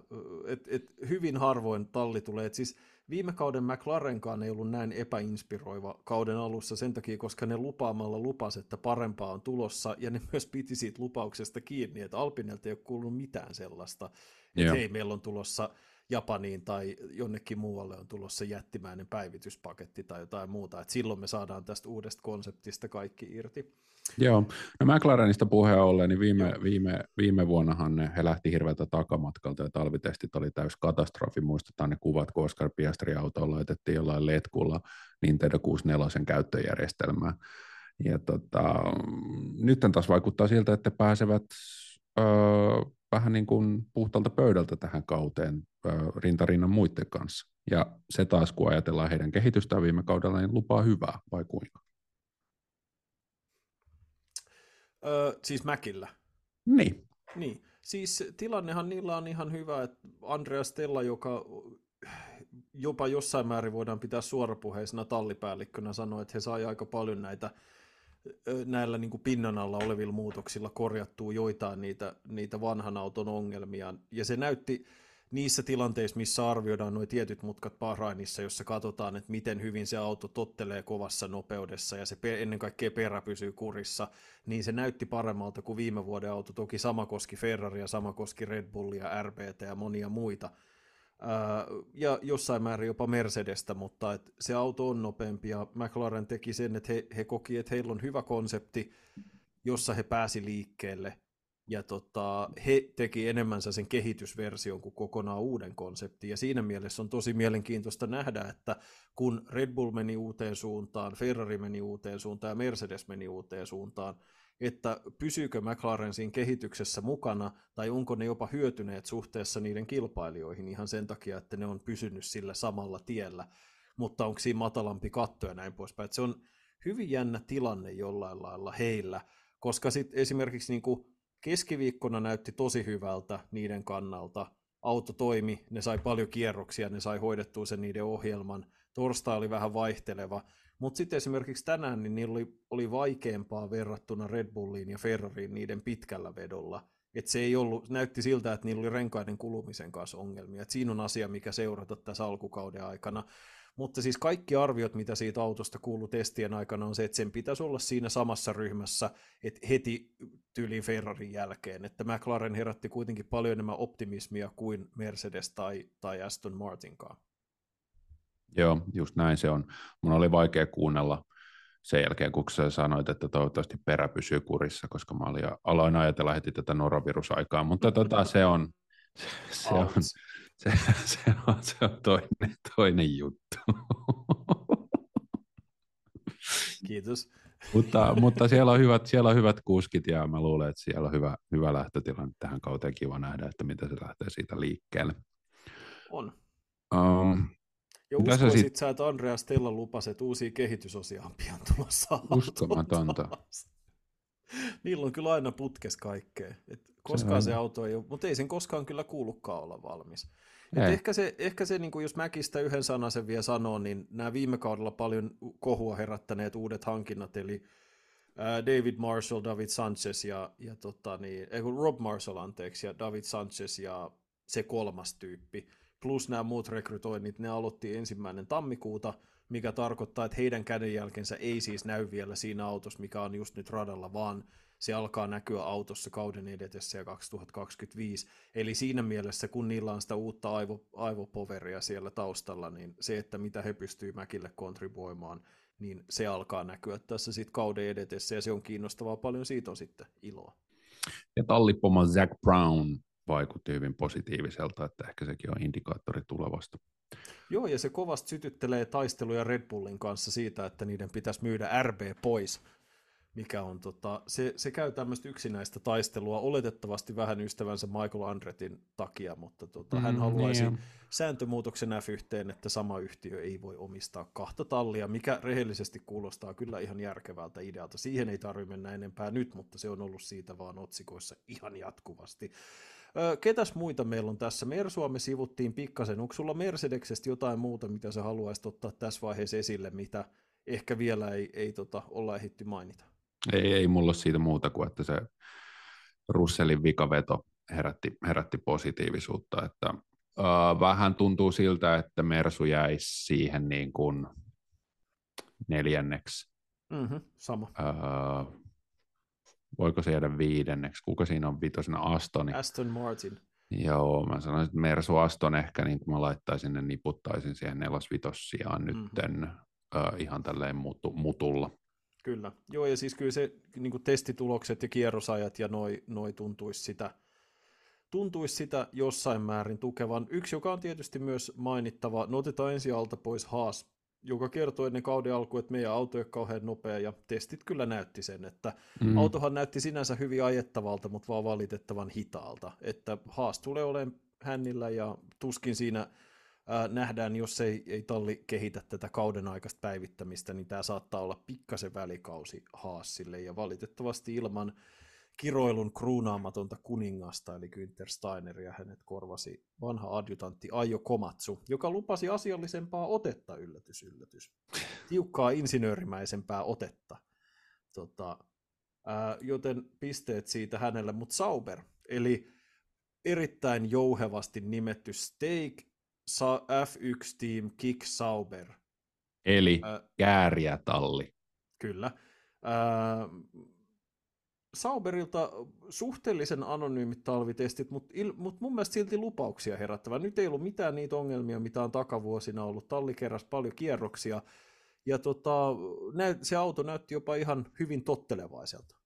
että et hyvin harvoin talli tulee, et siis Viime kauden McLarenkaan ei ollut näin epäinspiroiva kauden alussa sen takia, koska ne lupaamalla lupas, että parempaa on tulossa, ja ne myös piti siitä lupauksesta kiinni, että Alpinelta ei ole kuulunut mitään sellaista, että hei, meillä on tulossa Japaniin tai jonnekin muualle on tulossa jättimäinen päivityspaketti tai jotain muuta, että silloin me saadaan tästä uudesta konseptista kaikki irti. Joo, no McLarenista puheen ollen, niin viime, viime, viime vuonnahan ne, he lähti hirveältä takamatkalta ja talvitestit oli täys katastrofi. Muistetaan ne kuvat, kun Oscar Piastri autoon laitettiin jollain letkulla Nintendo 64 käyttöjärjestelmää. Ja tota, nyt taas vaikuttaa siltä, että pääsevät öö, vähän niin kuin puhtalta pöydältä tähän kauteen öö, rintarinnan muiden kanssa. Ja se taas, kun ajatellaan heidän kehitystään viime kaudella, niin lupaa hyvää, vai kuinka? Öö, siis Mäkillä. Niin. Niin. Siis tilannehan niillä on ihan hyvä, että Andreas Stella, joka jopa jossain määrin voidaan pitää suorapuheisena tallipäällikkönä, sanoi, että he sai aika paljon näitä näillä niin kuin pinnan alla olevilla muutoksilla korjattua joitain niitä, niitä vanhan auton ongelmia. Ja se näytti, niissä tilanteissa, missä arvioidaan nuo tietyt mutkat Bahrainissa, jossa katsotaan, että miten hyvin se auto tottelee kovassa nopeudessa ja se ennen kaikkea perä pysyy kurissa, niin se näytti paremmalta kuin viime vuoden auto. Toki sama koski Ferraria, sama koski Red Bullia, RBT ja monia muita. ja jossain määrin jopa Mercedestä, mutta et se auto on nopeampi ja McLaren teki sen, että he, he koki, että heillä on hyvä konsepti, jossa he pääsi liikkeelle – ja tota, he teki enemmän sen kehitysversion kuin kokonaan uuden konseptin. Ja siinä mielessä on tosi mielenkiintoista nähdä, että kun Red Bull meni uuteen suuntaan, Ferrari meni uuteen suuntaan ja Mercedes meni uuteen suuntaan, että pysyykö McLaren siinä kehityksessä mukana, tai onko ne jopa hyötyneet suhteessa niiden kilpailijoihin ihan sen takia, että ne on pysynyt sillä samalla tiellä, mutta onko siinä matalampi katto ja näin poispäin. Että se on hyvin jännä tilanne jollain lailla heillä, koska sitten esimerkiksi niin kuin keskiviikkona näytti tosi hyvältä niiden kannalta. Auto toimi, ne sai paljon kierroksia, ne sai hoidettua sen niiden ohjelman. Torstai oli vähän vaihteleva, mutta sitten esimerkiksi tänään niin niillä oli, oli vaikeampaa verrattuna Red Bulliin ja Ferrariin niiden pitkällä vedolla. Et se ei ollut, näytti siltä, että niillä oli renkaiden kulumisen kanssa ongelmia. Et siinä on asia, mikä seurata tässä alkukauden aikana. Mutta siis kaikki arviot, mitä siitä autosta kuuluu testien aikana, on se, että sen pitäisi olla siinä samassa ryhmässä, että heti tyyliin Ferrarin jälkeen, että McLaren herätti kuitenkin paljon enemmän optimismia kuin Mercedes tai, tai Aston Martinkaan. Joo, just näin se on. Mun oli vaikea kuunnella sen jälkeen, kun sä sanoit, että toivottavasti perä pysyy kurissa, koska mä olin, aloin ajatella heti tätä norovirusaikaa, mutta tota, se on, se, se on, se, se, on, se on toinen, toinen juttu. Kiitos. mutta, mutta siellä, on hyvät, siellä on hyvät kuskit ja mä luulen, että siellä on hyvä, hyvä lähtötilanne tähän kauteen. Kiva nähdä, että miten se lähtee siitä liikkeelle. On. Um, ja uskoisit sit... sä, että Andreas Stella lupasi, että uusia kehitysosia on pian tulossa Uskomatonta. Niillä on kyllä aina putkes kaikkea. Et koskaan se, se auto ei ole, mutta ei sen koskaan kyllä kuulukaan olla valmis. Et ehkä se, ehkä se niin kuin jos Mäkistä yhden sanasen vielä sanoo, niin nämä viime kaudella paljon kohua herättäneet uudet hankinnat, eli David Marshall, David Sanchez ja, ja tota, niin, ei, Rob Marshall anteeksi, ja David Sanchez ja se kolmas tyyppi, plus nämä muut rekrytoinnit, ne aloitti ensimmäinen tammikuuta, mikä tarkoittaa, että heidän kädenjälkensä ei siis näy vielä siinä autossa, mikä on just nyt radalla, vaan se alkaa näkyä autossa kauden edetessä ja 2025. Eli siinä mielessä, kun niillä on sitä uutta aivo, aivopoveria siellä taustalla, niin se, että mitä he pystyvät Mäkille kontribuoimaan, niin se alkaa näkyä tässä sitten kauden edetessä, ja se on kiinnostavaa paljon, siitä on sitten iloa. Ja tallipoma Zach Brown vaikutti hyvin positiiviselta, että ehkä sekin on indikaattori tulevasta. Joo, ja se kovasti sytyttelee taisteluja Red Bullin kanssa siitä, että niiden pitäisi myydä RB pois mikä on, tota, se, se käy tämmöistä yksinäistä taistelua oletettavasti vähän ystävänsä Michael Andretin takia, mutta tota, mm, hän haluaisi niin sääntömuutoksen F1, että sama yhtiö ei voi omistaa kahta tallia, mikä rehellisesti kuulostaa kyllä ihan järkevältä idealta. Siihen ei tarvitse mennä enempää nyt, mutta se on ollut siitä vaan otsikoissa ihan jatkuvasti. Ö, ketäs muita meillä on tässä? Mersua me sivuttiin pikkasen. Onko sulla Mercedeksestä jotain muuta, mitä sä haluaisit ottaa tässä vaiheessa esille, mitä ehkä vielä ei, ei tota, olla ehditty mainita? Ei, ei mulla ole siitä muuta kuin, että se Russellin vikaveto herätti, herätti positiivisuutta, että uh, vähän tuntuu siltä, että Mersu jäisi siihen niin kuin neljänneksi. Mm-hmm, sama. Uh, voiko se jäädä viidenneksi? Kuka siinä on vitosena? Aston. Aston Martin. Joo, mä sanoisin, että Mersu Aston ehkä niin kuin mä laittaisin ne niputtaisin siihen nelos sijaan mm-hmm. nytten uh, ihan tälleen mutu, mutulla. Kyllä, joo ja siis kyllä se niin testitulokset ja kierrosajat ja noi, noi tuntuisi sitä, tuntuisi sitä jossain määrin tukevan. Yksi, joka on tietysti myös mainittava, no otetaan ensi alta pois Haas, joka kertoi ennen kauden alku, että meidän auto ei ole kauhean nopea, ja testit kyllä näytti sen, että mm. autohan näytti sinänsä hyvin ajettavalta, mutta vaan valitettavan hitaalta, että Haas tulee olemaan hännillä, ja tuskin siinä nähdään, jos ei, ei talli kehitä tätä kauden aikaista päivittämistä, niin tämä saattaa olla pikkasen välikausi Haasille, ja valitettavasti ilman kiroilun kruunaamatonta kuningasta, eli Günther Steineria, hänet korvasi vanha adjutantti Aio Komatsu, joka lupasi asiallisempaa otetta, yllätys, yllätys. Tiukkaa insinöörimäisempää otetta. Tota, ää, joten pisteet siitä hänelle, mutta Sauber, eli erittäin jouhevasti nimetty Steak F1 Team Kick Sauber. Eli äh, kääriätalli. Kyllä. Äh, Sauberilta suhteellisen anonyymit talvitestit, mutta mut mun mielestä silti lupauksia herättävä. Nyt ei ollut mitään niitä ongelmia, mitä on takavuosina ollut. Talli keräsi paljon kierroksia, ja tota, se auto näytti jopa ihan hyvin tottelevaiselta.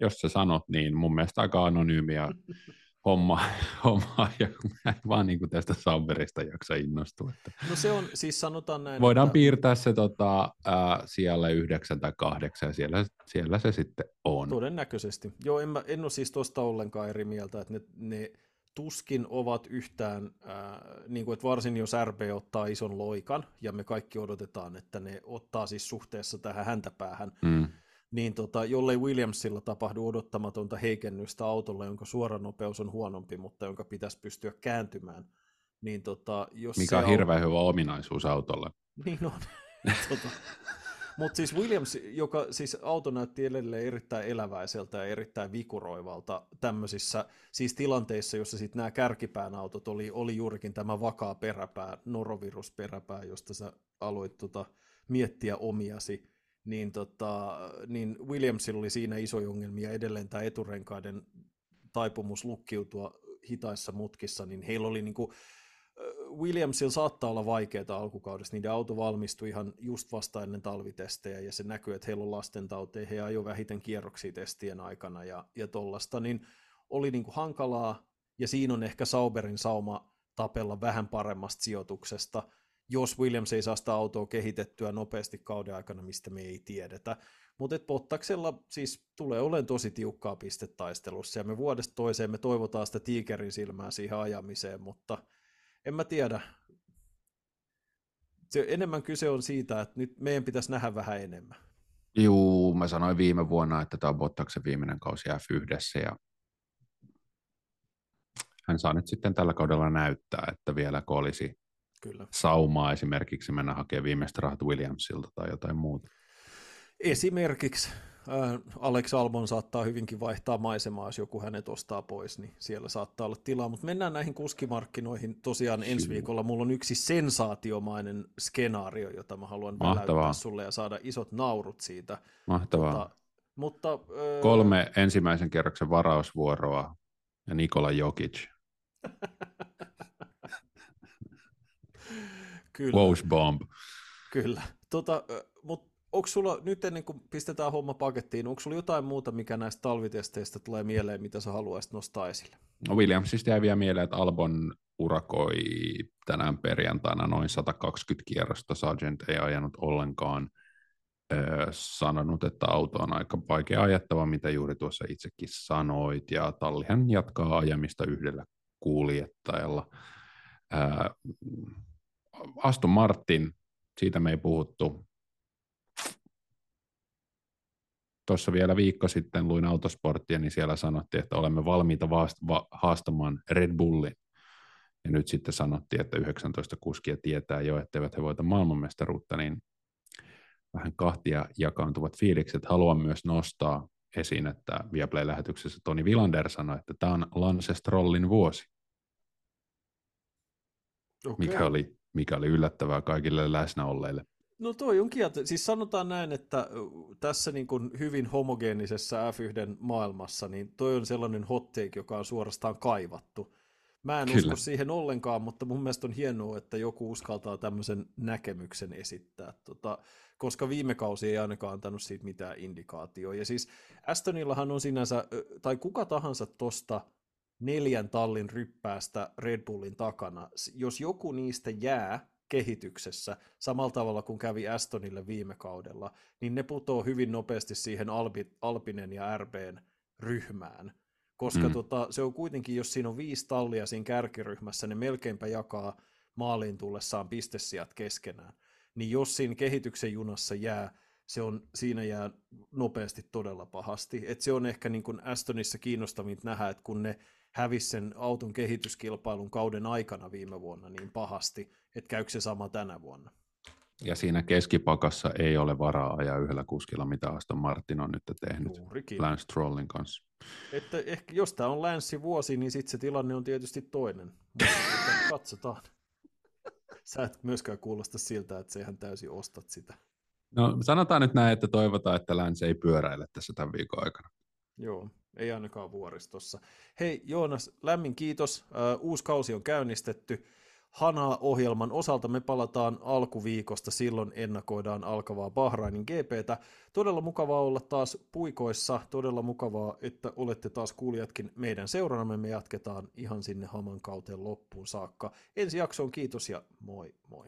Jos sä sanot niin, mun mielestä aika anonyymiä homma, homma ja mä en vaan niin kuin tästä Sauberista jaksa innostua. Että no se on, siis sanotaan näin, Voidaan että... piirtää se tota, äh, siellä yhdeksän tai kahdeksan, ja siellä, siellä se sitten on. Todennäköisesti. Joo, en, mä, en ole siis tuosta ollenkaan eri mieltä, että ne, ne tuskin ovat yhtään, äh, niin kuin, että varsin jos RB ottaa ison loikan, ja me kaikki odotetaan, että ne ottaa siis suhteessa tähän häntäpäähän, mm niin tota, jollei Williamsilla tapahdu odottamatonta heikennystä autolle, jonka suoranopeus on huonompi, mutta jonka pitäisi pystyä kääntymään, niin tota, jos Mikä on hirveän hyvä ominaisuus autolle. Niin on. tota, mutta siis Williams, joka siis auto näytti edelleen erittäin eläväiseltä ja erittäin vikuroivalta tämmöisissä siis tilanteissa, jossa sitten nämä kärkipään autot oli, oli juurikin tämä vakaa peräpää, norovirusperäpää, josta sä aloit tota, miettiä omiasi, niin, tota, niin Williamsilla oli siinä isoja ongelmia edelleen tämä eturenkaiden taipumus lukkiutua hitaissa mutkissa, niin heillä oli niinku, Williamsilla saattaa olla vaikeaa alkukaudesta, niiden auto valmistui ihan just vasta ennen talvitestejä, ja se näkyy, että heillä on lastentauteja, he ajoi vähiten kierroksia testien aikana ja, ja tollasta, niin oli niinku hankalaa, ja siinä on ehkä Sauberin sauma tapella vähän paremmasta sijoituksesta, jos Williams ei saa sitä autoa kehitettyä nopeasti kauden aikana, mistä me ei tiedetä. Mutta Pottaksella siis tulee olemaan tosi tiukkaa pistetaistelussa, ja me vuodesta toiseen me toivotaan sitä tiikerin silmää siihen ajamiseen, mutta en mä tiedä. Se enemmän kyse on siitä, että nyt meidän pitäisi nähdä vähän enemmän. Juu, mä sanoin viime vuonna, että tämä on Bottaksen viimeinen kausi F1 ja hän saa nyt sitten tällä kaudella näyttää, että vielä olisi Kyllä. saumaa esimerkiksi mennä hakemaan viimeistä rahat Williamsilta tai jotain muuta. Esimerkiksi äh, Alex Albon saattaa hyvinkin vaihtaa maisemaa, jos joku hänet ostaa pois, niin siellä saattaa olla tilaa. Mutta mennään näihin kuskimarkkinoihin. Tosiaan ensi viikolla mulla on yksi sensaatiomainen skenaario, jota mä haluan Mahtavaa. väläyttää sulle ja saada isot naurut siitä. Mahtavaa. Mutta, mutta äh, Kolme ensimmäisen kerroksen varausvuoroa ja Nikola Jokic. kyllä, Wose bomb. kyllä. Tota, mutta onko sulla, nyt ennen kuin pistetään homma pakettiin, onko sulla jotain muuta, mikä näistä talvitesteistä tulee mieleen, mitä sä haluaisit nostaa esille? No Williamsista jäi vielä mieleen, että Albon urakoi tänään perjantaina noin 120 kierrosta. Sargent ei ajanut ollenkaan. Öö, sanonut, että auto on aika vaikea ajettava, mitä juuri tuossa itsekin sanoit, ja tallihan jatkaa ajamista yhdellä kuljettajalla. Öö, Aston Martin, siitä me ei puhuttu. Tuossa vielä viikko sitten luin autosporttia, niin siellä sanottiin, että olemme valmiita haastamaan Red Bullin. Ja nyt sitten sanottiin, että 19 kuskia tietää jo, etteivät he voita maailmanmestaruutta, niin vähän kahtia jakaantuvat fiilikset. Haluan myös nostaa esiin, että Viaplay-lähetyksessä Toni Vilander sanoi, että tämä on Lance Strollin vuosi, Okay. mikä oli, mikä oli yllättävää kaikille läsnä olleille. No toi on kieltä. Siis sanotaan näin, että tässä niin kuin hyvin homogeenisessa F1 maailmassa, niin toi on sellainen hot take, joka on suorastaan kaivattu. Mä en Kyllä. usko siihen ollenkaan, mutta mun mielestä on hienoa, että joku uskaltaa tämmöisen näkemyksen esittää, tota, koska viime kausi ei ainakaan antanut siitä mitään indikaatioa. Ja siis Astonillahan on sinänsä, tai kuka tahansa tosta neljän tallin ryppäästä Red Bullin takana, jos joku niistä jää kehityksessä samalla tavalla kuin kävi Astonille viime kaudella, niin ne putoo hyvin nopeasti siihen Albi, Alpinen ja RBn ryhmään. Koska Mm. tota, se on kuitenkin, jos siinä on viisi tallia siinä kärkiryhmässä, ne melkeinpä jakaa maaliin tullessaan pistesijat keskenään. Niin jos siinä kehityksen junassa jää, se on, siinä jää nopeasti todella pahasti. Et se on ehkä niin kuin Astonissa kiinnostavinta nähdä, että kun ne hävisi sen auton kehityskilpailun kauden aikana viime vuonna niin pahasti, että käykö se sama tänä vuonna. Ja siinä keskipakassa ei ole varaa ajaa yhdellä kuskilla, mitä Aston Martin on nyt tehnyt Juurikin. Lance Strollin kanssa. Että ehkä jos tämä on länssi vuosi, niin sitten se tilanne on tietysti toinen. Mutta katsotaan. Sä et myöskään kuulosta siltä, että sä ihan täysin ostat sitä. No sanotaan nyt näin, että toivotaan, että Lance ei pyöräile tässä tämän viikon aikana. Joo, ei ainakaan vuoristossa. Hei Joonas, lämmin kiitos. Uusi kausi on käynnistetty. Hanaa-ohjelman osalta me palataan alkuviikosta, silloin ennakoidaan alkavaa Bahrainin GPtä. Todella mukavaa olla taas puikoissa, todella mukavaa, että olette taas kuulijatkin meidän seuranamme. Me jatketaan ihan sinne Haman kauteen loppuun saakka. Ensi jaksoon kiitos ja moi moi.